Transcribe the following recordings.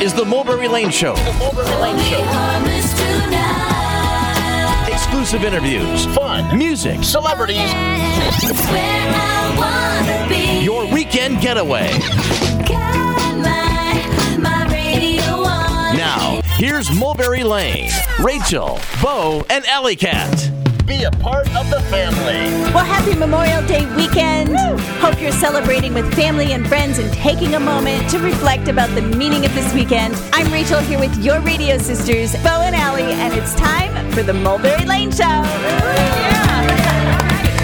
is the Mulberry Lane Show. The Mulberry Lane Show. Exclusive interviews, fun, music, celebrities. Your weekend getaway. Now, here's Mulberry Lane, Rachel, Bo, and Alley Cat. Be a part of the family. Well, happy Memorial Day weekend. Hope you're celebrating with family and friends and taking a moment to reflect about the meaning of this weekend. I'm Rachel here with your radio sisters, Bo and Allie, and it's time for the Mulberry Lane Show.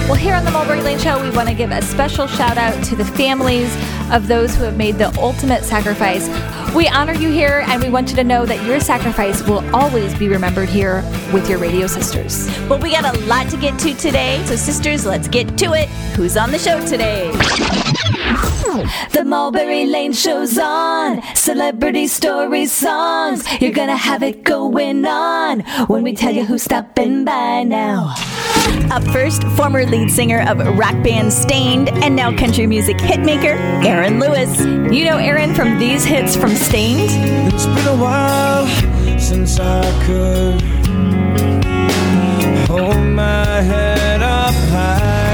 Well, here on the Mulberry Lane Show, we want to give a special shout out to the families of those who have made the ultimate sacrifice. We honor you here, and we want you to know that your sacrifice will always be remembered here with your radio sisters. Well, we got a lot to get to today, so sisters, let's get to it. Who's on the show today? The Mulberry Lane show's on. Celebrity stories, songs. You're gonna have it going on when we tell you who's stopping by now. Up first, former lead singer of rock band Staind and now country music hitmaker, Aaron Lewis. You know Aaron from these hits from Staind? It's been a while since I could hold my head up high.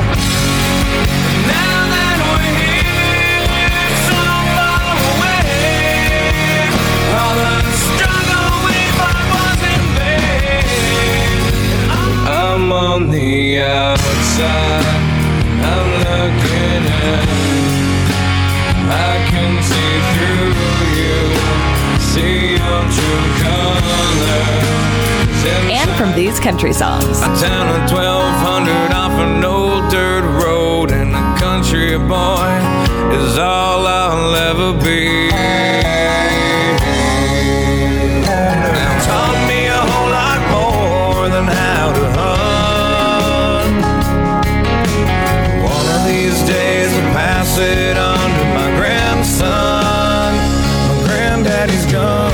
Outside, I'm looking in. I can see through you, see your true colors. And from these country songs. A town of 1200 off an old dirt road, and a country boy is all I'll ever be. I'll pass it on to my grandson. My granddaddy's gone.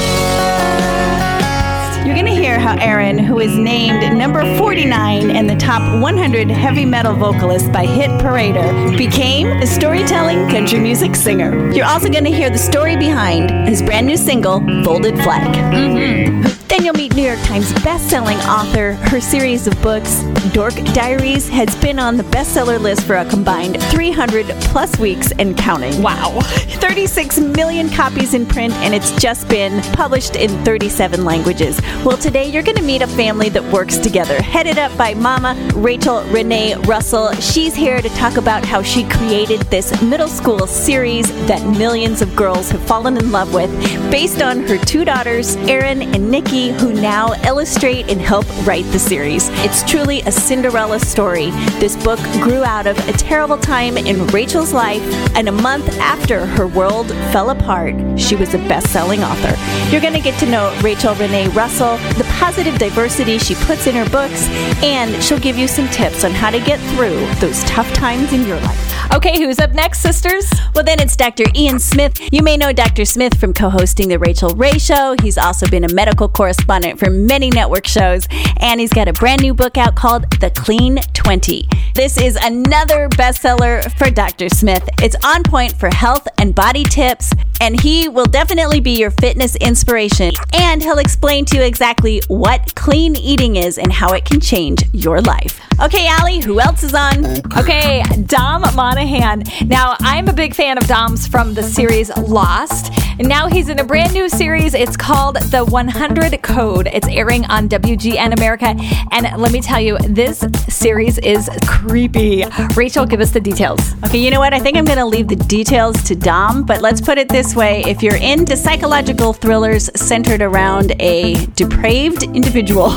You're going to hear how Aaron, who is named number 49 in the top 100 heavy metal vocalists by Hit Parader, became a storytelling country music singer. You're also going to hear the story behind his brand new single, Folded Flag. Mm-hmm. Then you'll meet New York Times best-selling author. Her series of books, Dork Diaries, has been on the bestseller list for a combined 300 plus weeks and counting. Wow. 36 million copies in print, and it's just been published in 37 languages. Well, today you're going to meet a family that works together, headed up by Mama Rachel Renee Russell. She's here to talk about how she created this middle school series that millions of girls have fallen in love with, based on her two daughters, Erin and Nikki, who now illustrate and help write the series. It's truly a Cinderella story. This book grew out of a terrible time in Rachel's life, and a month after her world fell apart, she was a best selling author. You're going to get to know Rachel Renee Russell, the positive diversity she puts in her books, and she'll give you some tips on how to get through those tough times in your life. Okay, who's up next, sisters? Well, then it's Dr. Ian Smith. You may know Dr. Smith from co hosting The Rachael Ray Show. He's also been a medical correspondent for many network shows, and he's got a brand new book out called The Clean 20. This is another bestseller for Dr. Smith. It's on point for health and body tips, and he will definitely be your fitness inspiration. And he'll explain to you exactly what clean eating is and how it can change your life. Okay, Allie, who else is on? Okay, Dom Monaghan. Now, I'm a big fan of Dom's from the series Lost. And now he's in a brand new series. It's called The 100 Code. It's airing on WGN America. And let me tell you, this series is creepy. Rachel, give us the details. Okay, you know what? I think I'm going to leave the details to Dom, but let's put it this way. If you're into psychological thrillers centered around a depraved individual,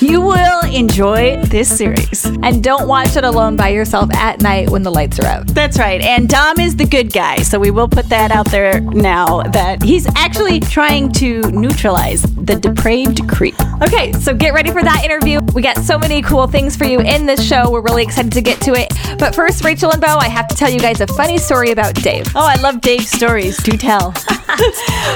you will enjoy this series. And don't watch it alone by yourself at night when the lights are out. That's right. And Dom is the good guy, so we will put that out there now that he's actually trying to neutralize the depraved creep. Okay, so get ready for that interview. We got so many cool things for you in this show. We're really excited to get to it. But first, Rachel and Bo, I have to tell you guys a funny story about Dave. Oh, I love Dave's stories. Do tell.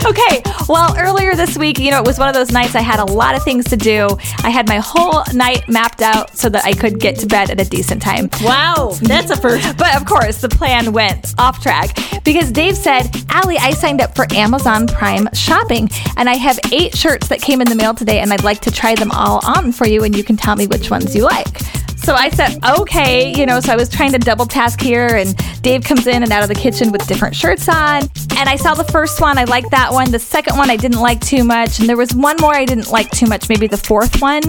Okay, well, earlier this week, you know, it was one of those nights I had a lot of things to do. I had my whole night mapped out so that I could get to bed at a decent time. Wow, mhm. that's a first. But of course, the plan went off track because Dave said, Allie, I signed up for Amazon Prime shopping and I have eight shirts that came in the mail today and I'd like to try them all on for you and you can tell me which ones you like. So I said, okay, you know, so I was trying to double task here, and Dave comes in and out of the kitchen with different shirts on. And I saw the first one, I liked that one. The second one, I didn't like too much. And there was one more I didn't like too much, maybe the fourth one.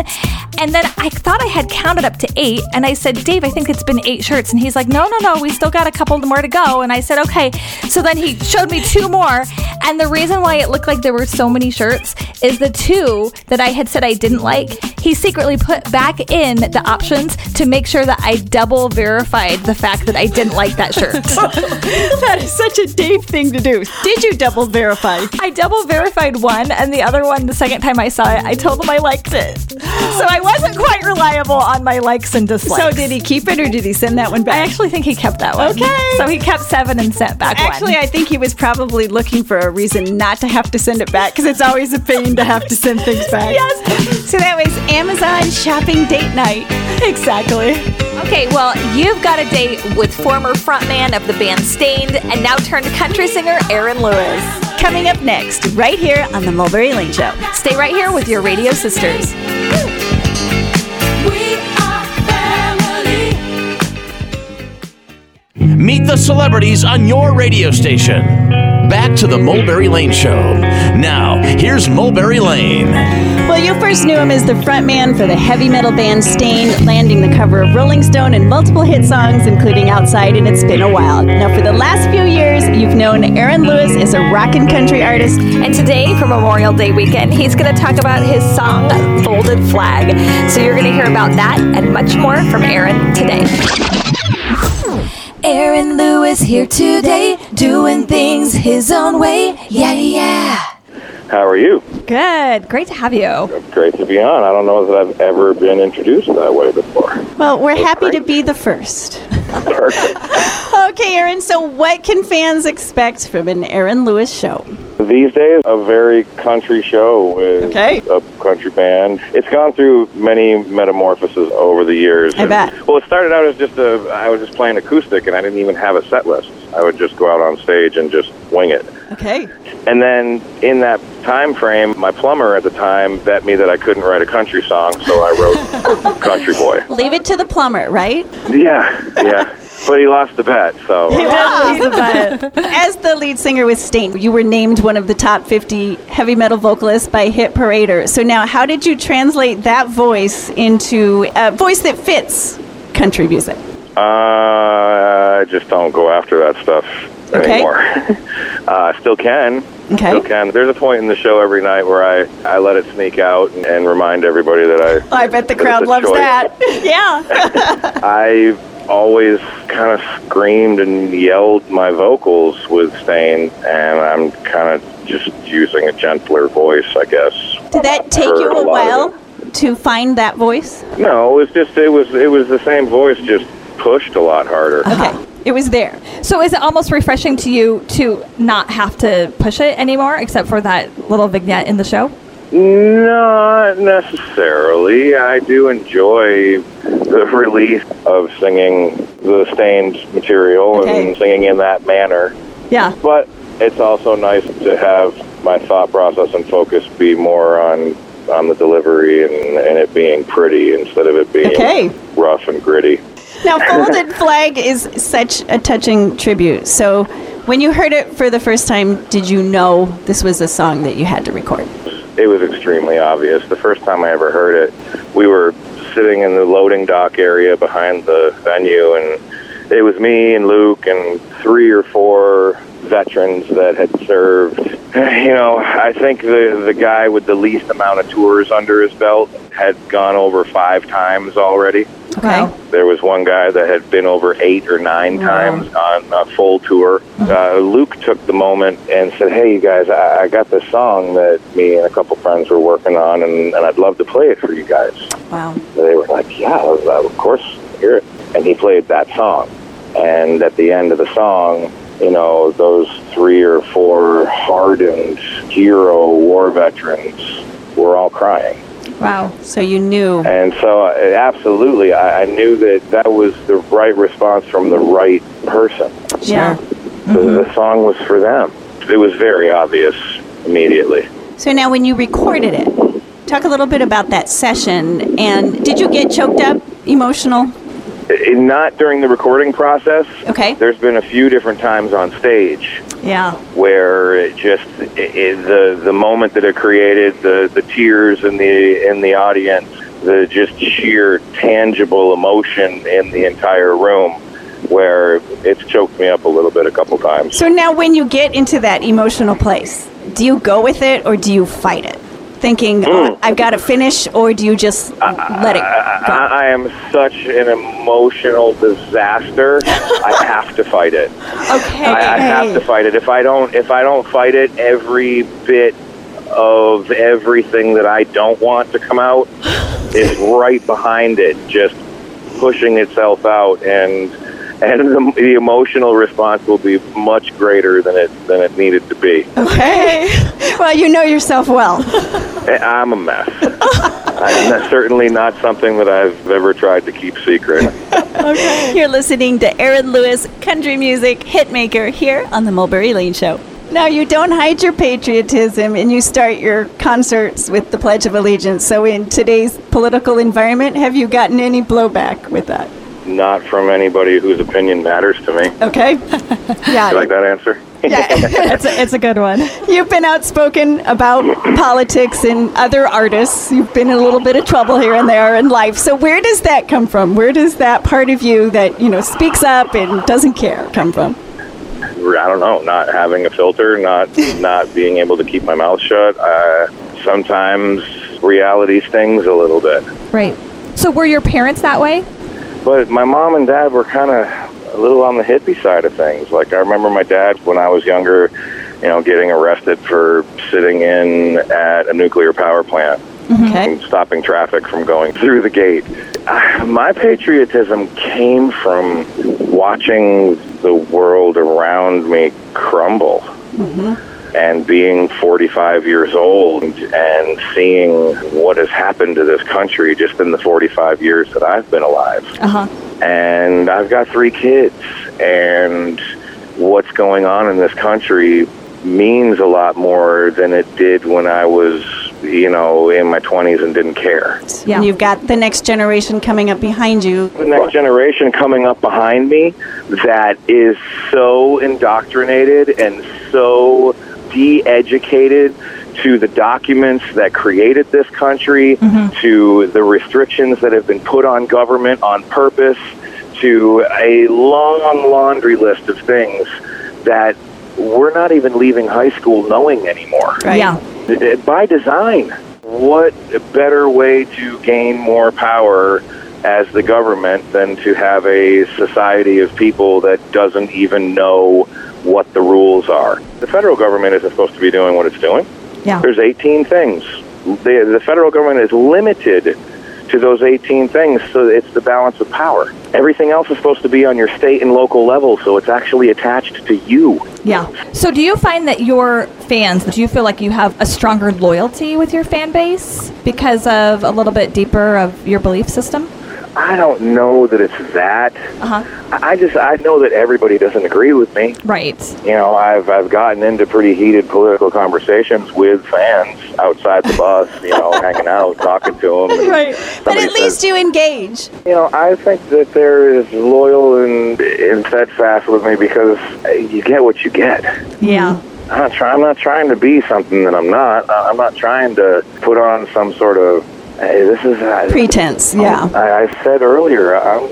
And then I thought I had counted up to eight, and I said, Dave, I think it's been eight shirts. And he's like, no, no, no, we still got a couple more to go. And I said, okay. So then he showed me two more. And the reason why it looked like there were so many shirts is the two that I had said I didn't like, he secretly put back in the options to make sure that I double verified the fact that I didn't like that shirt. that is such a Dave thing to do. Did you double verify? I double verified one, and the other one, the second time I saw it, I told him I liked it. So I wasn't quite reliable on my likes and dislikes. So did he keep it or did he send that one back? I actually think he kept that one. Okay. So he kept seven and sent back Actually, one. I think he was probably looking for a reason not to have to send it back because it's always a pain to have to send things back. Yes. So that was Amazon shopping date night. Exactly. Okay, well, you've got a date with former frontman of the band Staind and now turned country singer Aaron Lewis. Coming up next, right here on the Mulberry Lane Show. Stay right here with your radio sisters. We are family. Meet the celebrities on your radio station. Back to the Mulberry Lane Show. Now, here's Mulberry Lane. Well, you first knew him as the frontman for the heavy metal band Staind, landing the cover of Rolling Stone and multiple hit songs, including Outside and It's Been a While. Now, for the last few years, you've known Aaron Lewis as a rock and country artist. And today, for Memorial Day weekend, he's going to talk about his song Folded Flag. So you're going to hear about that and much more from Aaron today. Aaron Lewis here today, doing things his own way. Yeah, yeah. How are you? Good. Great to have you. Great to be on. I don't know that I've ever been introduced that way before. Well, we're happy to be the first. Perfect. Okay, Aaron, so what can fans expect from an Aaron Lewis show? These days, a very country show with Okay. a country band. It's gone through many metamorphoses over the years. I And- bet. Well, it started out as just a, I was just playing acoustic and I didn't even have a set list. I would just go out on stage and just wing it. Okay. And then in that time frame, my plumber at the time bet me that I couldn't write a country song, so I wrote Country Boy. Leave it to the plumber, right? Yeah, yeah. But he lost the bet, so. He lost the bet. As the lead singer with Staind, you were named one of the top 50 heavy metal vocalists by Hit Parader. So now, how did you translate that voice into a voice that fits country music? Uh, I just don't go after that stuff Okay. anymore. uh, still can. Okay. Still can. There's a point in the show every night where I, I let it sneak out and, and remind everybody that I. I bet the crowd loves choice. that. yeah. I've always kind of screamed and yelled my vocals with Staind, and I'm kind of just using a gentler voice, I guess. Did that take you a while to find that voice? No, it was just it was it was the same voice, just pushed a lot harder. Okay. Uh-huh. It was there. So is it almost refreshing to you to not have to push it anymore, except for that little vignette in the show? Not necessarily. I do enjoy the release of singing the Staind material Okay. and singing in that manner. Yeah. But it's also nice to have my thought process and focus be more on on the delivery and, and it being pretty instead of it being Okay. rough and gritty. Now, Folded Flag is such a touching tribute. So, when you heard it for the first time, did you know this was a song that you had to record? it was extremely obvious. The first time I ever heard it, we were sitting in the loading dock area behind the venue, and it was me and Luke and three or four veterans that had served. You know, I think the the guy with the least amount of tours under his belt had gone over five times already. Okay. There was one guy that had been over eight or nine times on a full tour. Uh, Luke took the moment and said, "Hey, you guys, I, I got this song that me and a couple friends were working on, and, and I'd love to play it for you guys." Wow. And they were like, "Yeah, uh, of course, hear it." And he played that song. And at the end of the song, you know, those three or four hardened hero war veterans were all crying. Wow. So you knew. And so, uh, absolutely, I, I knew that that was the right response from the right person. Yeah. The, the song was for them. It was very obvious immediately. So now, when you recorded it, talk a little bit about that session. And did you get choked up, emotional? Not during the recording process. Okay. There's been a few different times on stage Yeah. where it just i i the the moment that it created, the the tears in the in the audience, the just sheer tangible emotion in the entire room, where it's choked me up a little bit a couple times. So now, when you get into that emotional place, do you go with it or do you fight it? Thinking, hmm. oh, I've got to finish, or do you just let it go? I, I am such an emotional disaster. I have to fight it. Okay. I, I have to fight it. If I don't, if I don't fight it, every bit of everything that I don't want to come out is right behind it, just pushing itself out, and and the, the emotional response will be much greater than it than it needed to be. Okay. well, you know yourself well. I- I'm a mess. I'm certainly not something that I've ever tried to keep secret. You're listening to Aaron Lewis, country music hitmaker, here on the Mulberry Lane Show. Now, you don't hide your patriotism and you start your concerts with the Pledge of Allegiance. So, in today's political environment, have you gotten any blowback with that? Not from anybody whose opinion matters to me. Okay. yeah. You like that answer? It's a, it's a good one. You've been outspoken about politics and other artists. You've been in a little bit of trouble here and there in life. So where does that come from? Where does that part of you that, you know, speaks up and doesn't care come from? I don't know, not having a filter, not not being able to keep my mouth shut. Uh, sometimes reality stings a little bit. Right. So were your parents that way? But my mom and dad were kind of a little on the hippie side of things. Like I remember my dad when I was younger, you know, getting arrested for sitting in at a nuclear power plant Okay. and stopping traffic from going through the gate. Uh, My patriotism came from watching the world around me crumble and being 45 years old and seeing what has happened to this country just in the 45 years that I've been alive. Uh-huh. And I've got three kids, and what's going on in this country means a lot more than it did when I was, you know, in my 20s and didn't care. Yeah. And you've got the next generation coming up behind you. The next generation coming up behind me that is so indoctrinated and so de-educated to the documents that created this country, to the restrictions that have been put on government on purpose, to a long laundry list of things that we're not even leaving high school knowing anymore Right. Yeah. Uh, by design. What better way to gain more power as the government than to have a society of people that doesn't even know what the rules are? The federal government isn't supposed to be doing what it's doing. Yeah. There's 18 things. The, the federal government is limited to those 18 things, so it's the balance of power. Everything else is supposed to be on your state and local level, so it's actually attached to you. Yeah. So do you find that your fans, do you feel like you have a stronger loyalty with your fan base because of a little bit deeper of your belief system? I don't know that it's that. Uh-huh. I just I know that everybody doesn't agree with me. Right. You know, I've I've gotten into pretty heated political conversations with fans outside the bus. You know, hanging out, talking to them. Right. But at Somebody least says- you engage. You know, I think that they're as loyal and, and steadfast with me because you get what you get. Yeah. I'm not, try- I'm not trying to be something that I'm not. I'm not trying to put on some sort of, this is uh, Pretense. Yeah. I, I said earlier, I'm,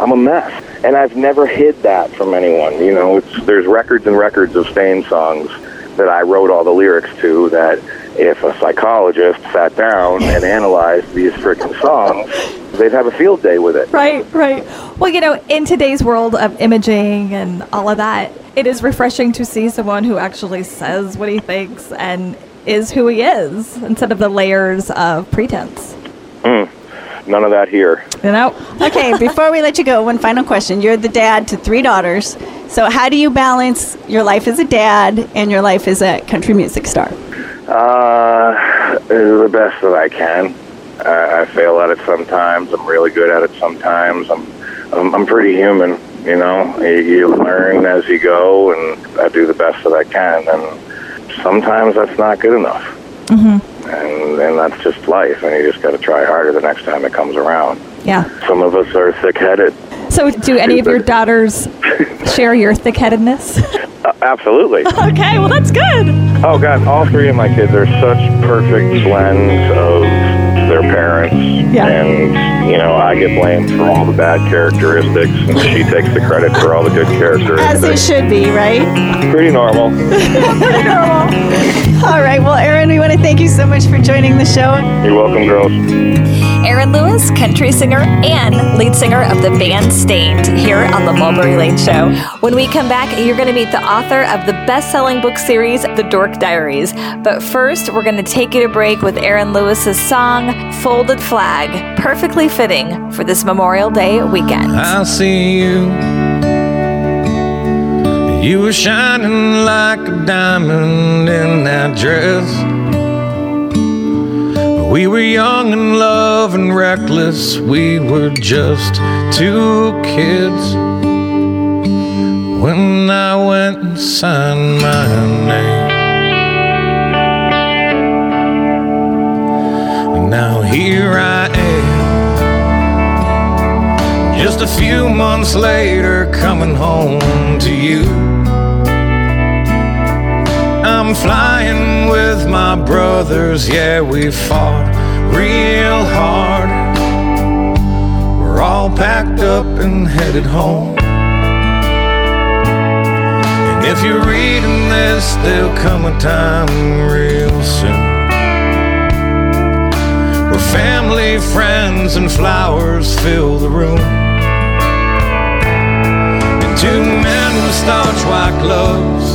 I'm a mess, and I've never hid that from anyone. You know, it's there's records and records of Staind songs that I wrote all the lyrics to. That if a psychologist sat down and analyzed these freaking songs, they'd have a field day with it. Right, right. Well, you know, in today's world of imaging and all of that, it is refreshing to see someone who actually says what he thinks and is who he is instead of the layers of pretense. none of that here. You know? Okay, before we let you go, one final question. You're the dad to three daughters. So, how do you balance your life as a dad and your life as a country music star? Uh, the best that I can. I, I fail at it sometimes. I'm really good at it sometimes. I'm, I'm, I'm pretty human. You know, you, you learn as you go, and I do the best that I can. And sometimes that's not good enough. Mm-hmm. And and that's just life. And you just got to try harder the next time it comes around. Yeah. Some of us are thick-headed. So, do any of your daughters share your thick headedness? Uh, absolutely. okay, well, that's good. Oh God, all three of my kids are such perfect blends of their parents, Yeah. and you know I get blamed for all the bad characteristics, and she takes the credit for all the good characteristics. As it should be, right? Pretty normal. All right. Well, Aaron, we want to thank you so much for joining the show. You're welcome, girls. Aaron Lewis, country singer and lead singer of the band Staind, here on the Mulberry Lane Show. When we come back, you're going to meet the author of the best selling book series, The Dork Diaries. But first, we're going to take you to break with Aaron Lewis's song, Folded Flag, perfectly fitting for this Memorial Day weekend. I see you. You were shining like a diamond in that dress. We were young and love and reckless. We were just two kids. When I went and signed my name. Now here I am. Just a few months later, coming home to you. I'm flying with my brothers, yeah, we fought real hard. We're all packed up and headed home. And if you're reading this, there'll come a time real soon. Where family, friends, and flowers fill the room. And two men with starch white gloves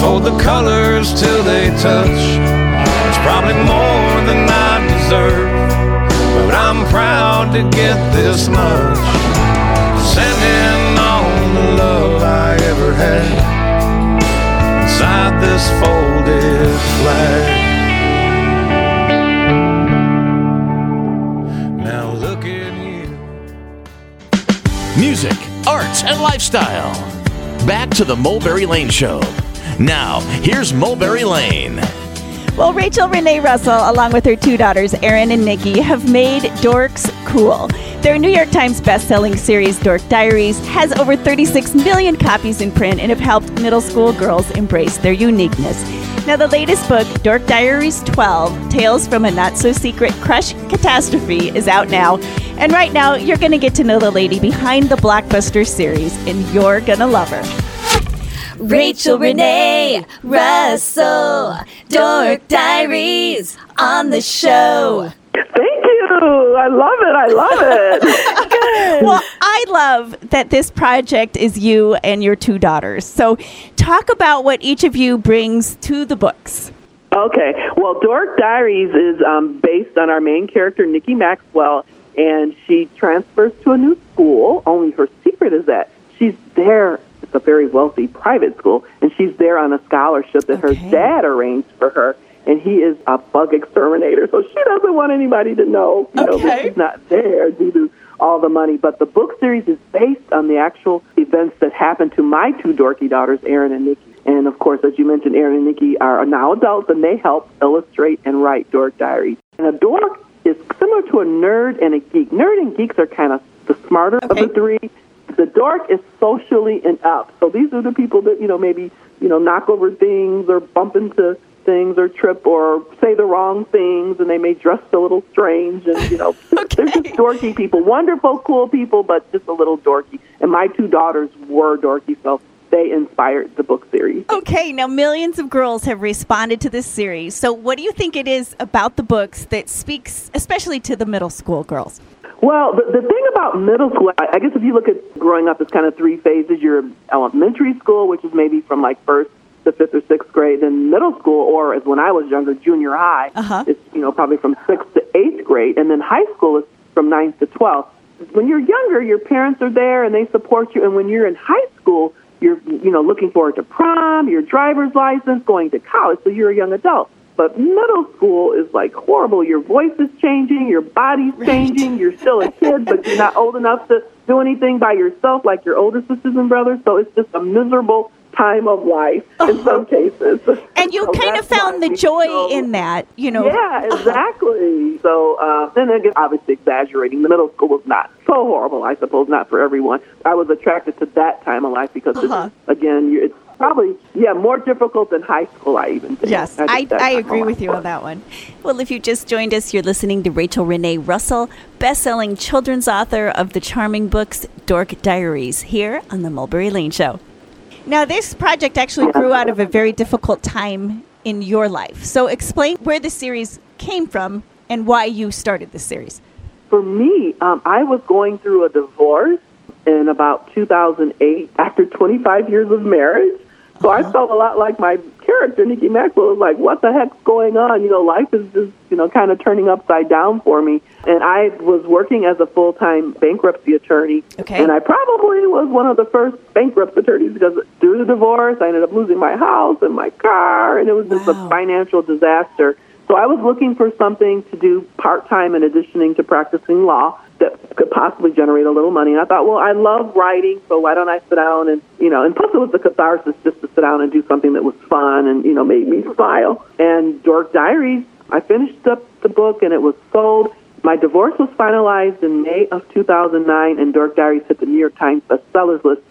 fold the colors till they touch. It's probably more than I deserve, but I'm proud to get this much. Sending the love I ever had inside this folded flag. Music, arts, and lifestyle. Back to the Mulberry Lane Show. Now, here's Mulberry Lane. Well, Rachel Renee Russell, along with her two daughters, Erin and Nikki, have made Dorks cool. Their New York Times best-selling series, Dork Diaries, has over 36 million copies in print and have helped middle school girls embrace their uniqueness. Now, the latest book, Dork Diaries 12 Tales from a Not So Secret Crush Catastrophe, is out now. And right now, you're going to get to know the lady behind the blockbuster series, and you're going to love her. Rachel Renee Russell, Dork Diaries on the show. Thank you. I love it. I love it. well, I love that this project is you and your two daughters. So, talk about what each of you brings to the books. okay. Well, Dork Diaries is um, based on our main character, Nikki Maxwell, and she transfers to a new school. Only her secret is that she's there. It's a very wealthy private school, and she's there on a scholarship that Okay. her dad arranged for her. And he is a bug exterminator, so she doesn't want anybody to know, you know, that Okay. she's not there due to all the money. But the book series is based on the actual events that happened to my two dorky daughters, Erin and Nikki. And of course, as you mentioned, Erin and Nikki are now adults, and they help illustrate and write Dork Diaries. And a dork is similar to a nerd and a geek. Nerd and geeks are kind of the smarter Okay. of the three. The dork is socially inept. So these are the people that, you know, maybe, you know, knock over things or bump into things or trip or say the wrong things and they may dress a little strange and, you know, they're just dorky people. Wonderful, cool people, but just a little dorky. And my two daughters were dorky, so they inspired the book series. Okay, now millions of girls have responded to this series. So, what do you think it is about the books that speaks especially to the middle school girls? Well, the, the thing about middle school, I, I guess if you look at growing up as kind of three phases, you're elementary school, which is maybe from like first to fifth or sixth grade, then middle school, or as when I was younger, junior high, Uh-huh. is you know probably from sixth to eighth grade, and then high school is from 9th to 12th. When you're younger, your parents are there and they support you. And when you're in high school, you're you know looking forward to prom, your driver's license, going to college. So you're a young adult. But middle school is like horrible. Your voice is changing, your body's changing. You're still a kid, but you're not old enough to do anything by yourself like your older sisters and brothers. So it's just a miserable time of life in some cases. And you So kind of found the joy in that, you know. yeah, exactly. So uh, then again, obviously exaggerating. The middle school was not so horrible, I suppose, not for everyone. I was attracted to that time of life because, Uh-huh. it's, again, it's probably yeah more difficult than high school. I even think. Yes, think I, I agree with you on that one. Well, if you just joined us, you're listening to Rachel Renee Russell, best-selling children's author of the charming books Dork Diaries, here on the Mulberry Lane Show. Now, this project actually grew out of a very difficult time in your life. So, explain where the series came from and why you started the series. For me, um, I was going through a divorce in about 2008 after 25 years of marriage. So I uh-huh. felt a lot like my character, Nikki Maxwell, was like, what the heck's going on? You know, life is just, you know, kind of turning upside down for me. And I was working as a full time bankruptcy attorney. Okay. And I probably was one of the first bankruptcy attorneys because through the divorce, I ended up losing my house and my car, and it was just Wow. a financial disaster. So I was looking for something to do part time in addition to practicing law that could possibly generate a little money. And I thought, well, I love writing, so why don't I sit down and, you know, and plus it was the catharsis just to sit down and do something that was fun and, you know, made me smile. And Dork Diaries, I finished up the book and it was sold. My divorce was finalized in May of 2009, and Dork Diaries hit the New York Times bestsellers list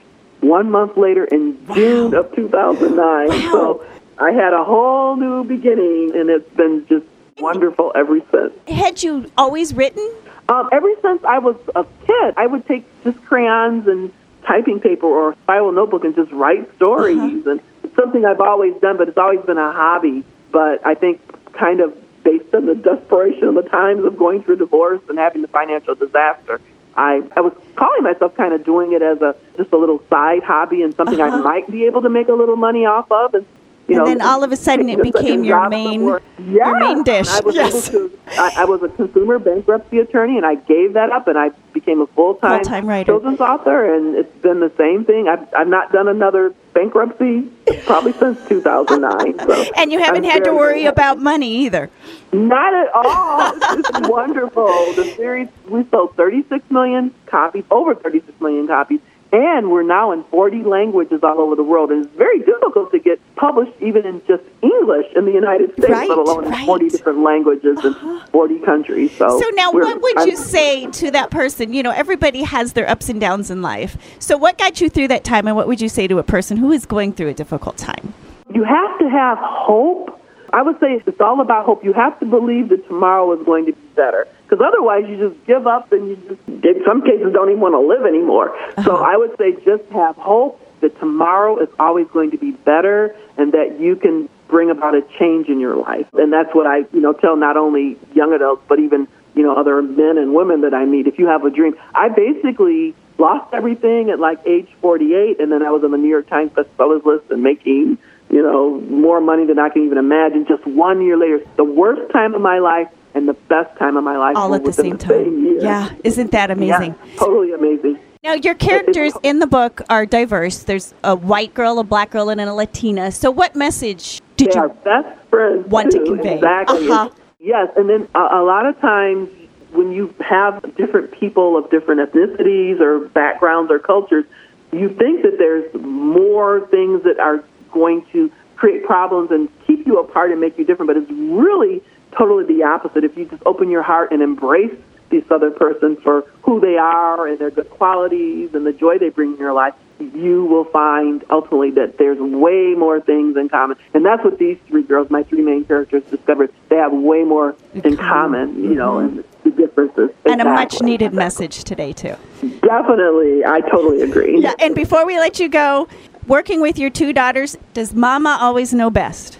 one month later in June of 2009. So I had a whole new beginning, and it's been just wonderful ever since. Had you always written? Um, ever since I was a kid, I would take just crayons and typing paper or spiral notebook and just write stories. And it's something I've always done, but it's always been a hobby. But I think kind of based on the desperation of the times of going through divorce and having the financial disaster, I, I was calling myself kind of doing it as a just a little side hobby and something I might be able to make a little money off of. And you And know, then all of a sudden it became your main- somewhere. your main Yeah. dish. I was Yes. able to I, I was a consumer bankruptcy attorney, and I gave that up, and I became a full time Full-time writer. children's author, and it's been the same thing. I've I've not done another bankruptcy probably since 2009. So And you haven't I'm had to worry happy. about money either. Not at all. It's wonderful. The series we sold 36 million copies, over 36 million copies, and we're now in 40 languages all over the world. And it's very difficult to get published even in just English in the United States, Right, let alone right. in 40 different languages and uh-huh. 40 countries. So, So now, what would I'm- you say to that person? You know, everybody has their ups and downs in life. So, what got you through that time, and what would you say to a person who is going through a difficult time? You have to have hope. I would say it's all about hope. You have to believe that tomorrow is going to be better. Because otherwise, you just give up and you just, in some cases, don't even want to live anymore. So uh-huh. I would say just have hope that tomorrow is always going to be better and that you can bring about a change in your life. And that's what I, you know, tell not only young adults, but even, you know, other men and women that I meet. If you have a dream, I basically lost everything at like age 48, and then I was on the New York Times bestsellers list and making, you know, more money than I can even imagine. Just one year later, the worst time of my life and the best time of my life All at the same time. year. Yeah, isn't that amazing? Yeah, totally amazing. Now, your characters in the book are diverse. There's a white girl, a black girl, and a Latina. So, what message did they you? best friends want to too. convey? Exactly. Uh-huh. Yes, and then a, a lot of times when you have different people of different ethnicities or backgrounds or cultures, you think that there's more things that are going to create problems and keep you apart and make you different, but it's really totally the opposite. If you just open your heart and embrace this other person for who they are and their good qualities and the joy they bring in your life, you will find ultimately that there's way more things in common. And that's what these three girls, my three main characters, discovered. They have way more in common, you know, and mm-hmm. the differences. And a much needed message today, too. Definitely. I totally agree. Yeah, and before we let you go, working with your two daughters, does mama always know best?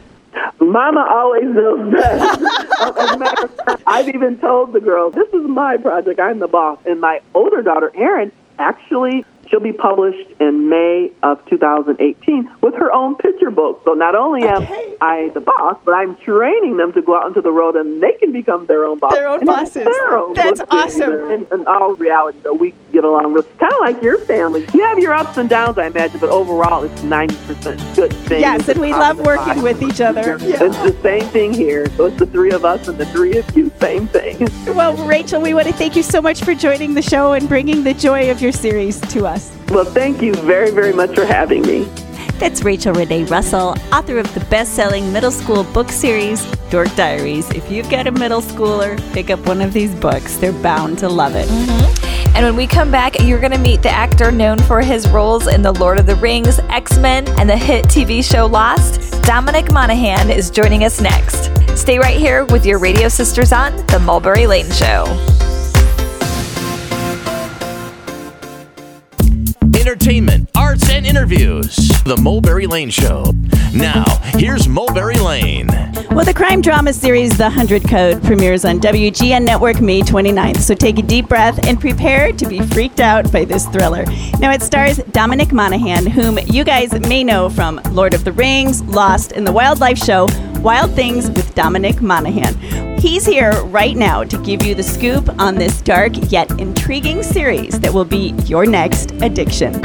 Mama always knows best. As a matter of fact, I've even told the girls, this is my project. I'm the boss. And my older daughter, Erin, actually, she'll be published in May of 2018 with her own picture book. So not only am Okay. I the boss, but I'm training them to go out into the road and they can become their own boss. Their own and bosses. Their own That's awesome. And, and all reality, though, we get along with kind of like your family. You have your ups and downs, I imagine, but overall, it's 90% good things. Yes, and we love working with each other. Yeah. It's the same thing here. So it's the three of us and the three of you. Same thing. Well, Rachel, we want to thank you so much for joining the show and bringing the joy of your series to us. Well, thank you very, very much for having me. That's Rachel Renee Russell, author of the best selling middle school book series, Dork Diaries. If you've got a middle schooler, pick up one of these books. They're bound to love it. Mm-hmm. And when we come back, you're going to meet the actor known for his roles in The Lord of the Rings, X Men, and the hit TV show Lost. Dominic Monaghan is joining us next. Stay right here with your radio sisters on The Mulberry Lane Show. Entertainment, arts, and interviews. The Mulberry Lane Show. Now, here's Mulberry Lane. Well, the crime drama series The 100 Code premieres on WGN Network May 29th. So take a deep breath and prepare to be freaked out by this thriller. Now, it stars Dominic Monaghan, whom you guys may know from Lord of the Rings, Lost, and the wildlife show Wild Things with Dominic Monaghan. He's here right now to give you the scoop on this dark yet intriguing series that will be your next addiction.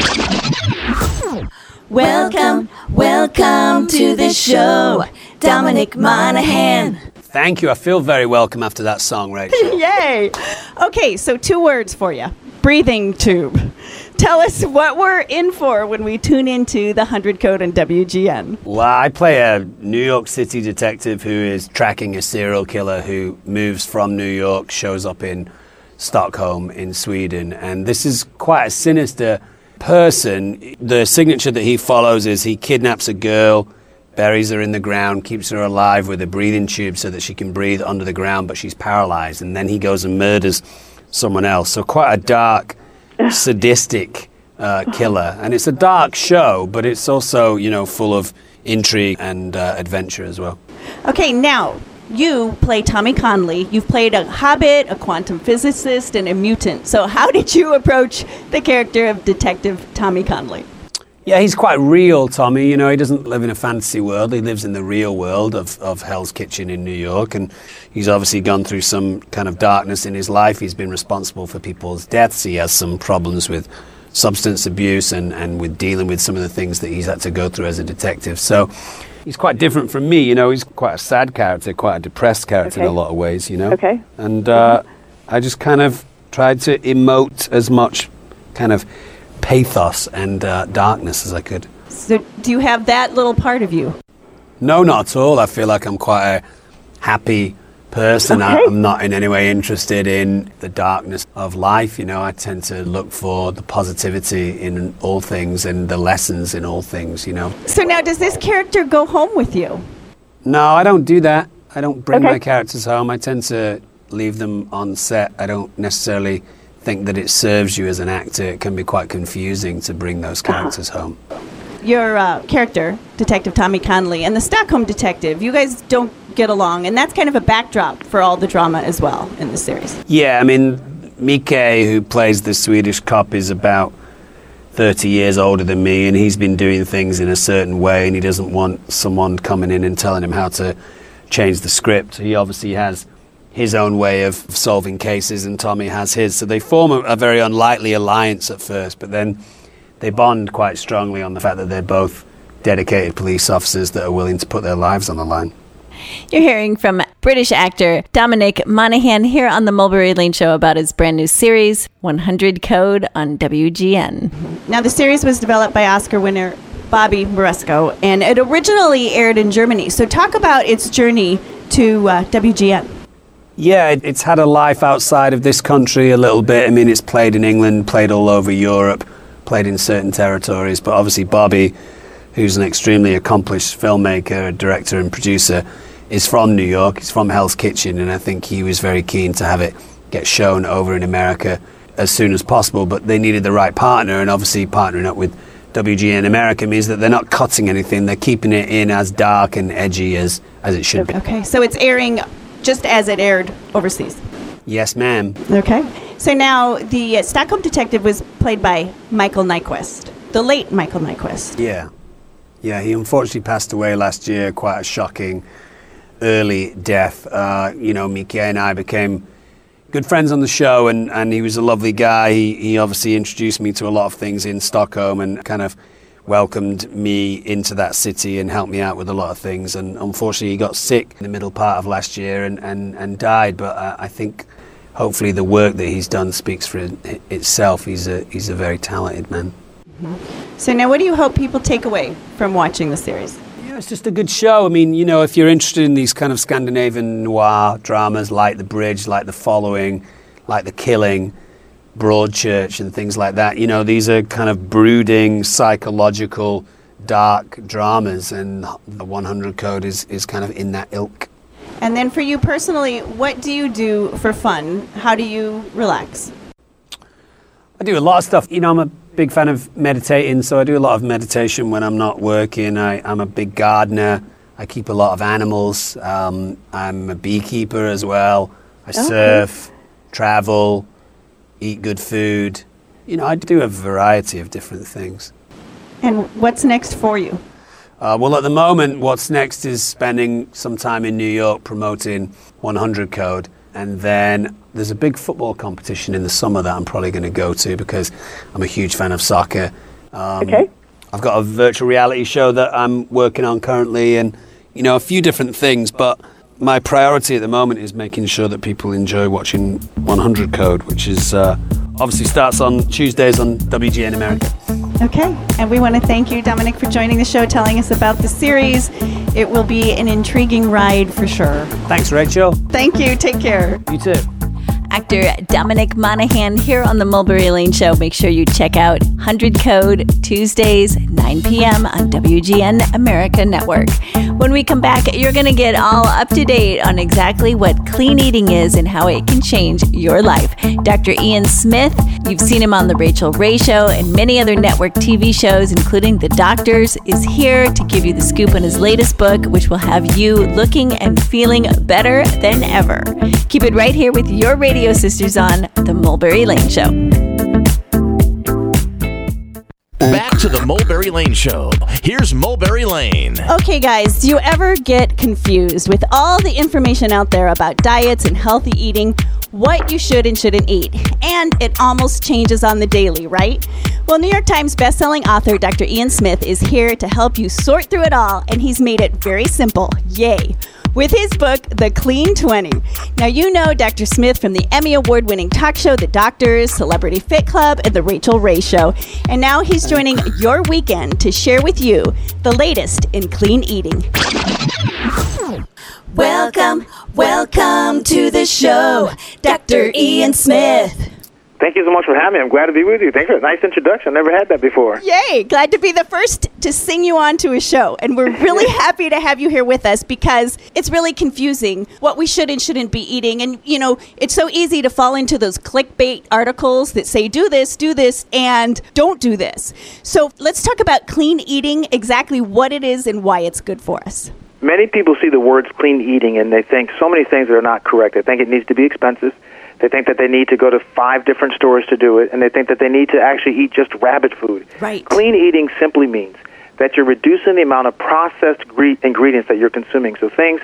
Welcome, welcome to the show, Dominic Monaghan. Thank you. I feel very welcome after that song, Rachel. Yay! Okay, so two words for you breathing tube. Tell us what we're in for when we tune into the 100 Code on WGN. well, I play a New York City detective who is tracking a serial killer who moves from New York, shows up in Stockholm in Sweden. And this is quite a sinister person. The signature that he follows is he kidnaps a girl, buries her in the ground, keeps her alive with a breathing tube so that she can breathe under the ground, but she's paralyzed. And then he goes and murders someone else. So, quite a dark, sadistic uh, killer. And it's a dark show, but it's also, you know, full of intrigue and uh, adventure as well. Okay, now you play Tommy Conley. You've played a hobbit, a quantum physicist, and a mutant. So, how did you approach the character of Detective Tommy Conley? Yeah, he's quite real, Tommy. You know, he doesn't live in a fantasy world. He lives in the real world of, of Hell's Kitchen in New York. And he's obviously gone through some kind of darkness in his life. He's been responsible for people's deaths. He has some problems with substance abuse and, and with dealing with some of the things that he's had to go through as a detective. So he's quite different from me. You know, he's quite a sad character, quite a depressed character in a lot of ways, you know. Okay. And uh, I just kind of tried to emote as much kind of pathos and uh, darkness as I could. So, do you have that little part of you? No, not at all. I feel like I'm quite a happy person. I, Okay. I'm not in any way interested in the darkness of life. You know, I tend to look for the positivity in all things and the lessons in all things, you know. So, now does this character go home with you? No, I don't do that. I don't bring Okay. my characters home. I tend to leave them on set. I don't necessarily think that it serves you as an actor. It can be quite confusing to bring those characters home. your uh, character, Detective Tommy Conley, and the Stockholm detective, you guys don't get along, and that's kind of a backdrop for all the drama as well in the series. Yeah, I mean, Mike, who plays the Swedish cop, is about 30 years older than me, and he's been doing things in a certain way, and he doesn't want someone coming in and telling him how to change the script. He obviously has his own way of solving cases, and Tommy has his. So they form a, a very unlikely alliance at first, but then they bond quite strongly on the fact that they're both dedicated police officers that are willing to put their lives on the line. You're hearing from British actor Dominic Monaghan here on the Mulberry Lane Show about his brand new series, 100 Code on WGN. Now, the series was developed by Oscar winner Bobby Moresco, and it originally aired in Germany. So, talk about its journey to uh, WGN. Yeah, it's had a life outside of this country a little bit. I mean, it's played in England, played all over Europe, played in certain territories. But obviously, Bobby, who's an extremely accomplished filmmaker, director, and producer, is from New York. He's from Hell's Kitchen, and I think he was very keen to have it get shown over in America as soon as possible. But they needed the right partner, and obviously, partnering up with WGN America means that they're not cutting anything; they're keeping it in as dark and edgy as as it should be. Okay, so it's airing just as it aired overseas. Yes, ma'am. Okay. So now the uh, Stockholm detective was played by Michael Nyqvist, the late Michael Nyqvist. Yeah. Yeah, he unfortunately passed away last year. Quite a shocking early death. Uh, you know, Miki and I became good friends on the show, and, and he was a lovely guy. He, he obviously introduced me to a lot of things in Stockholm and kind of welcomed me into that city and helped me out with a lot of things. And unfortunately, he got sick in the middle part of last year and, and, and died. But uh, I think hopefully the work that he's done speaks for it, itself. He's a, he's a very talented man. So now, what do you hope people take away from watching the series? Yeah, it's just a good show. I mean, you know, if you're interested in these kind of Scandinavian noir dramas like The Bridge, like The Following, like The Killing, Broadchurch, and things like that, you know, these are kind of brooding, psychological, dark dramas, and The 100 Code is, is kind of in that ilk. And then for you personally, what do you do for fun? How do you relax? I do a lot of stuff. You know, I'm a big fan of meditating, so I do a lot of meditation when I'm not working. I, am a big gardener. I keep a lot of animals. Um, I'm a beekeeper as well. I okay. surf, travel, eat good food. You know, I do a variety of different things. And what's next for you? Uh, well, at the moment, what's next is spending some time in New York promoting 100 Code. And then there's a big football competition in the summer that I'm probably going to go to because I'm a huge fan of soccer. Um, okay. I've got a virtual reality show that I'm working on currently, and you know a few different things. But my priority at the moment is making sure that people enjoy watching 100 Code, which is uh, obviously starts on Tuesdays on WGN America. Okay, and we want to thank you, Dominic, for joining the show, telling us about the series. It will be an intriguing ride for sure. Thanks, Rachel. Thank you. Take care. You too actor Dominic Monaghan here on the Mulberry Lane Show. Make sure you check out 100 Code Tuesdays, 9 p.m. on WGN America Network. When we come back, you're going to get all up to date on exactly what clean eating is and how it can change your life. Dr. Ian Smith, you've seen him on The Rachael Ray Show and many other network TV shows, including The Doctors, is here to give you the scoop on his latest book, which will have you looking and feeling better than ever. Keep it right here with your radio Radio Sisters on The Mulberry Lane Show. Back to the Mulberry Lane Show. Here's Mulberry Lane. Okay, guys, do you ever get confused with all the information out there about diets and healthy eating? What you should and shouldn't eat. And it almost changes on the daily, right? Well, New York Times bestselling author Dr. Ian Smith is here to help you sort through it all, and he's made it very simple. Yay! With his book, The Clean 20. Now, you know Dr. Smith from the Emmy Award winning talk show, The Doctors, Celebrity Fit Club, and The Rachael Ray Show. And now he's joining your weekend to share with you the latest in clean eating. Welcome, welcome to the show, Dr. Ian Smith. Thank you so much for having me. I'm glad to be with you. Thanks for a nice introduction. Never had that before. Yay! Glad to be the first to sing you on to a show. And we're really happy to have you here with us because it's really confusing what we should and shouldn't be eating. And, you know, it's so easy to fall into those clickbait articles that say, do this, do this, and don't do this. So let's talk about clean eating, exactly what it is and why it's good for us. Many people see the words clean eating and they think so many things that are not correct. They think it needs to be expensive they think that they need to go to five different stores to do it, and they think that they need to actually eat just rabbit food. Right. Clean eating simply means that you're reducing the amount of processed ingredients that you're consuming. So things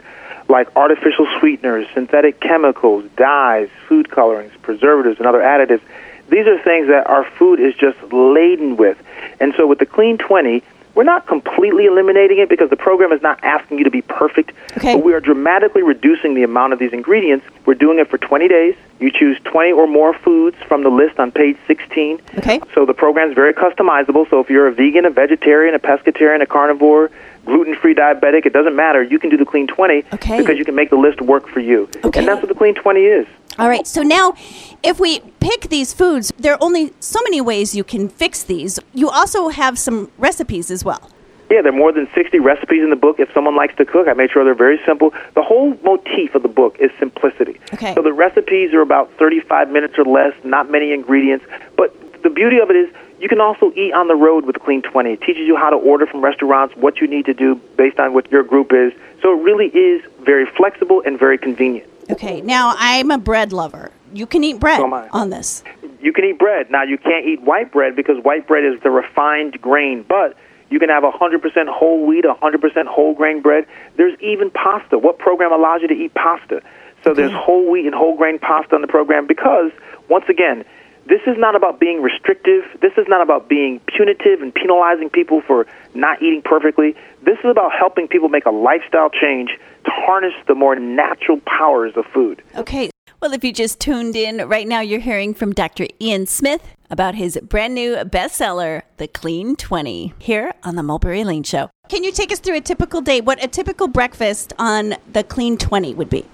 like artificial sweeteners, synthetic chemicals, dyes, food colorings, preservatives, and other additives. These are things that our food is just laden with. And so with the Clean 20, we're not completely eliminating it because the program is not asking you to be perfect, okay. but we are dramatically reducing the amount of these ingredients. We're doing it for 20 days. You choose 20 or more foods from the list on page 16. Okay. So the program is very customizable. So if you're a vegan, a vegetarian, a pescatarian, a carnivore, gluten-free diabetic, it doesn't matter. You can do the Clean 20 okay. because you can make the list work for you. Okay. And that's what the Clean 20 is. All right. So now, if we pick these foods, there are only so many ways you can fix these. You also have some recipes as well. Yeah, there are more than 60 recipes in the book. If someone likes to cook, I made sure they're very simple. The whole motif of the book is simplicity. Okay. So the recipes are about 35 minutes or less, not many ingredients. But the beauty of it is you can also eat on the road with Clean 20. It teaches you how to order from restaurants, what you need to do based on what your group is. So it really is very flexible and very convenient. Okay, now I'm a bread lover. You can eat bread So on this. You can eat bread. Now, you can't eat white bread because white bread is the refined grain, but You can have 100% whole wheat, 100% whole grain bread. There's even pasta. What program allows you to eat pasta? So there's whole wheat and whole grain pasta on the program because, once again, this is not about being restrictive. This is not about being punitive and penalizing people for not eating perfectly. This is about helping people make a lifestyle change to harness the more natural powers of food. Okay. Well, if you just tuned in, right now you're hearing from Dr. Ian Smith about his brand new bestseller, The Clean 20, here on the Mulberry Lane Show. Can you take us through a typical day, what a typical breakfast on The Clean 20 would be?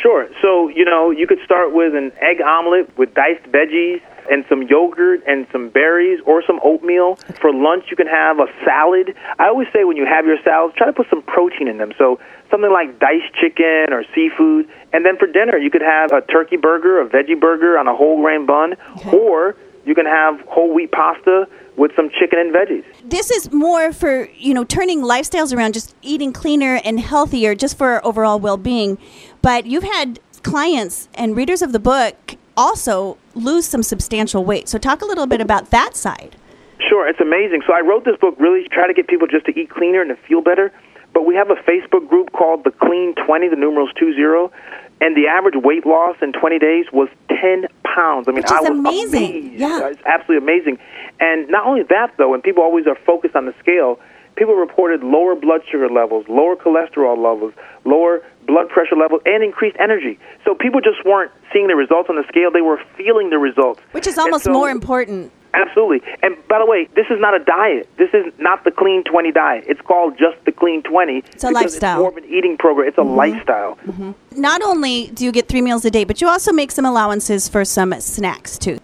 Sure. So, you know, you could start with an egg omelet with diced veggies and some yogurt and some berries or some oatmeal. For lunch, you can have a salad. I always say when you have your salads, try to put some protein in them. So, something like diced chicken or seafood. And then for dinner, you could have a turkey burger, a veggie burger on a whole grain bun, or you can have whole wheat pasta with some chicken and veggies. This is more for, you know, turning lifestyles around, just eating cleaner and healthier just for overall well being. But you've had clients and readers of the book also lose some substantial weight. So, talk a little bit about that side. Sure, it's amazing. So I wrote this book really to try to get people just to eat cleaner and to feel better. But we have a Facebook group called the Clean 20, the numerals 20, and the average weight loss in 20 days was 10 pounds. I mean, Which is I was amazing. amazed. Yeah. It's absolutely amazing. And not only that, though, and people always are focused on the scale, people reported lower blood sugar levels, lower cholesterol levels, lower blood pressure levels, and increased energy. So people just weren't seeing the results on the scale, they were feeling the results. Which is almost so- more important. Absolutely. And by the way, this is not a diet. This is not the Clean 20 diet. It's called just the Clean 20. It's a lifestyle. It's more of an eating program. It's a mm-hmm. lifestyle. Mm-hmm. Not only do you get three meals a day, but you also make some allowances for some snacks too.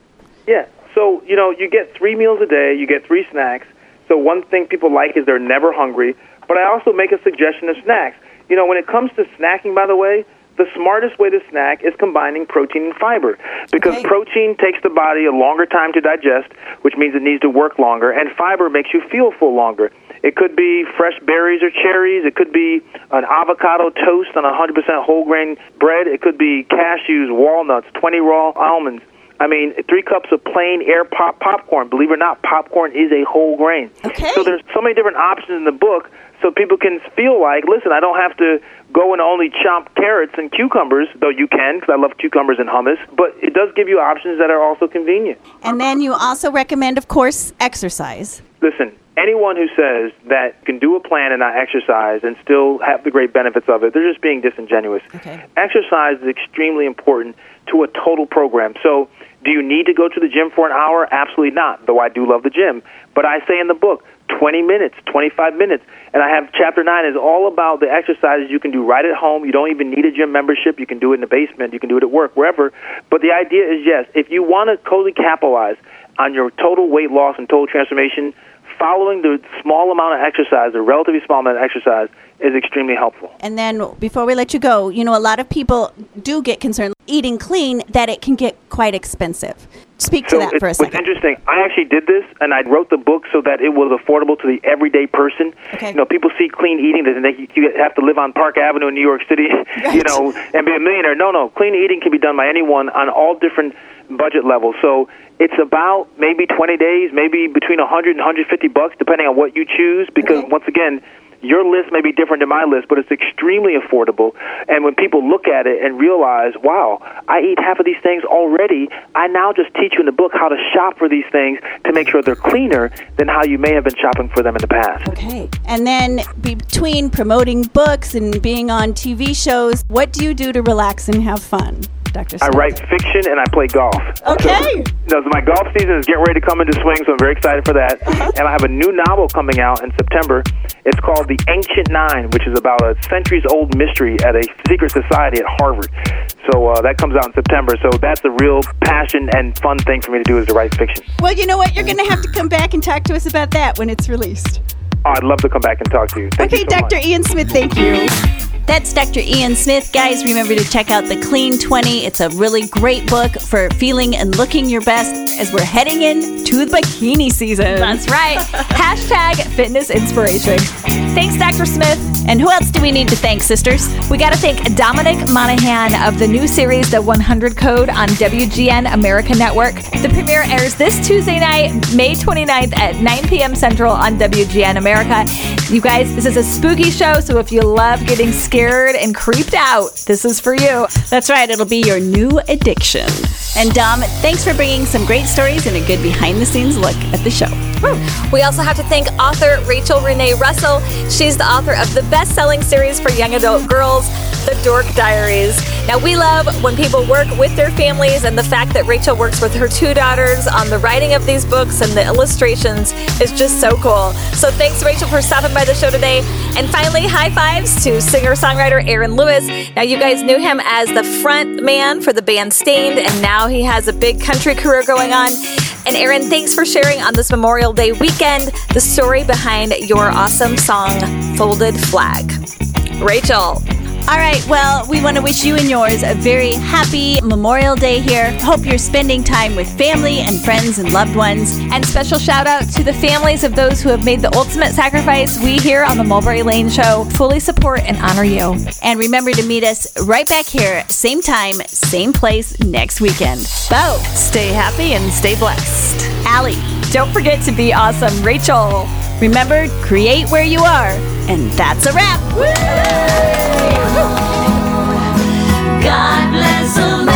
Yeah. So, you know, you get three meals a day, you get three snacks. So, one thing people like is they're never hungry. But I also make a suggestion of snacks. You know, when it comes to snacking, by the way, the smartest way to snack is combining protein and fiber because Okay. protein takes the body a longer time to digest, which means it needs to work longer, and fiber makes you feel full longer. It could be fresh berries or cherries. It could be an avocado toast on a 100% whole grain bread. It could be cashews, walnuts, 20 raw almonds. I mean, three cups of plain air pop popcorn. Believe it or not, popcorn is a whole grain. Okay. So there's so many different options in the book so people can feel like, listen, I don't have to go and only chop carrots and cucumbers, though you can, because I love cucumbers and hummus, but it does give you options that are also convenient. And then you also recommend, of course, exercise. Listen, anyone who says that can do a plan and not exercise and still have the great benefits of it, they're just being disingenuous. Okay. Exercise is extremely important to a total program. So, do you need to go to the gym for an hour? Absolutely not, though I do love the gym. But I say in the book, 20 minutes, 25 minutes. And I have chapter 9 is all about the exercises you can do right at home. You don't even need a gym membership. You can do it in the basement. You can do it at work, wherever. But the idea is yes, if you want to totally capitalize on your total weight loss and total transformation, following the small amount of exercise, the relatively small amount of exercise, is extremely helpful. And then before we let you go, you know, a lot of people do get concerned eating clean that it can get quite expensive. Speak to that it- for a second. interesting, I actually did this, and I wrote the book so that it was affordable to the everyday person. Okay. You know, people see clean eating and they you have to live on Park Avenue in New York City, you know, and be a millionaire. No, no, clean eating can be done by anyone on all different budget level. So it's about maybe 20 days, maybe between 100 and 150 bucks, depending on what you choose. Because Okay. once again. Your list may be different than my list, but it's extremely affordable. And when people look at it and realize, wow, I eat half of these things already, I now just teach you in the book how to shop for these things to make sure they're cleaner than how you may have been shopping for them in the past. Okay. And then between promoting books and being on TV shows, what do you do to relax and have fun, Dr. I write fiction and I play golf. Okay. So, you know, so my golf season is getting ready to come into swing, so I'm very excited for that. Uh-huh. And I have a new novel coming out in September. It's called The Ancient Nine, which is about a centuries old mystery at a secret society at Harvard. So uh, that comes out in September. So that's a real passion and fun thing for me to do is to write fiction. Well, you know what? You're going to have to come back and talk to us about that when it's released. Oh, I'd love to come back and talk to you. Thank okay, you so Dr. much. Ian Smith, thank you. That's Dr. Ian Smith. Guys, remember to check out The Clean 20. It's a really great book for feeling and looking your best as we're heading in to the bikini season. That's right. Hashtag fitness inspiration. Thanks, Dr. Smith. And who else do we need to thank, sisters? We got to thank Dominic Monaghan of the new series, The 100 Code, on WGN America Network. The premiere airs this Tuesday night, May 29th at 9 p.m. Central on WGN America. You guys, this is a spooky show, so if you love getting scared and creeped out, this is for you. That's right, it'll be your new addiction. And Dom, thanks for bringing some great stories and a good behind the scenes look at the show. Hmm. We also have to thank author Rachel Renée Russell. She's the author of the best selling series for young adult girls, The Dork Diaries. Now, we love when people work with their families, and the fact that Rachel works with her two daughters on the writing of these books and the illustrations is just so cool. So, thanks, Rachel, for stopping by the show today. And finally, high fives to singer songwriter Aaron Lewis. Now, you guys knew him as the front man for the band Staind, and now he has a big country career going on. And Aaron, thanks for sharing on this Memorial Day weekend the story behind your awesome song, Folded Flag. Rachel. All right, well, we want to wish you and yours a very happy Memorial Day here. Hope you're spending time with family and friends and loved ones. And special shout out to the families of those who have made the ultimate sacrifice. We here on the Mulberry Lane Show fully support and honor you. And remember to meet us right back here, same time, same place next weekend. Bo, stay happy and stay blessed. Allie, don't forget to be awesome. Rachel, remember, create where you are. And that's a wrap. God bless America.